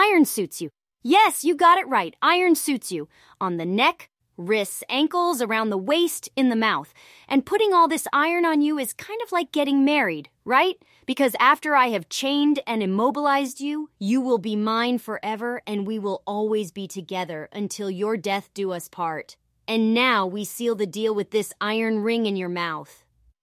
Iron suits you. Yes, you got it right. Iron suits you. On the neck, wrists, ankles, around the waist, in the mouth. And putting all this iron on you is kind of like getting married, right? Because after I have chained and immobilized you, you will be mine forever and we will always be together until your death do us part. And now we seal the deal with this iron ring in your mouth.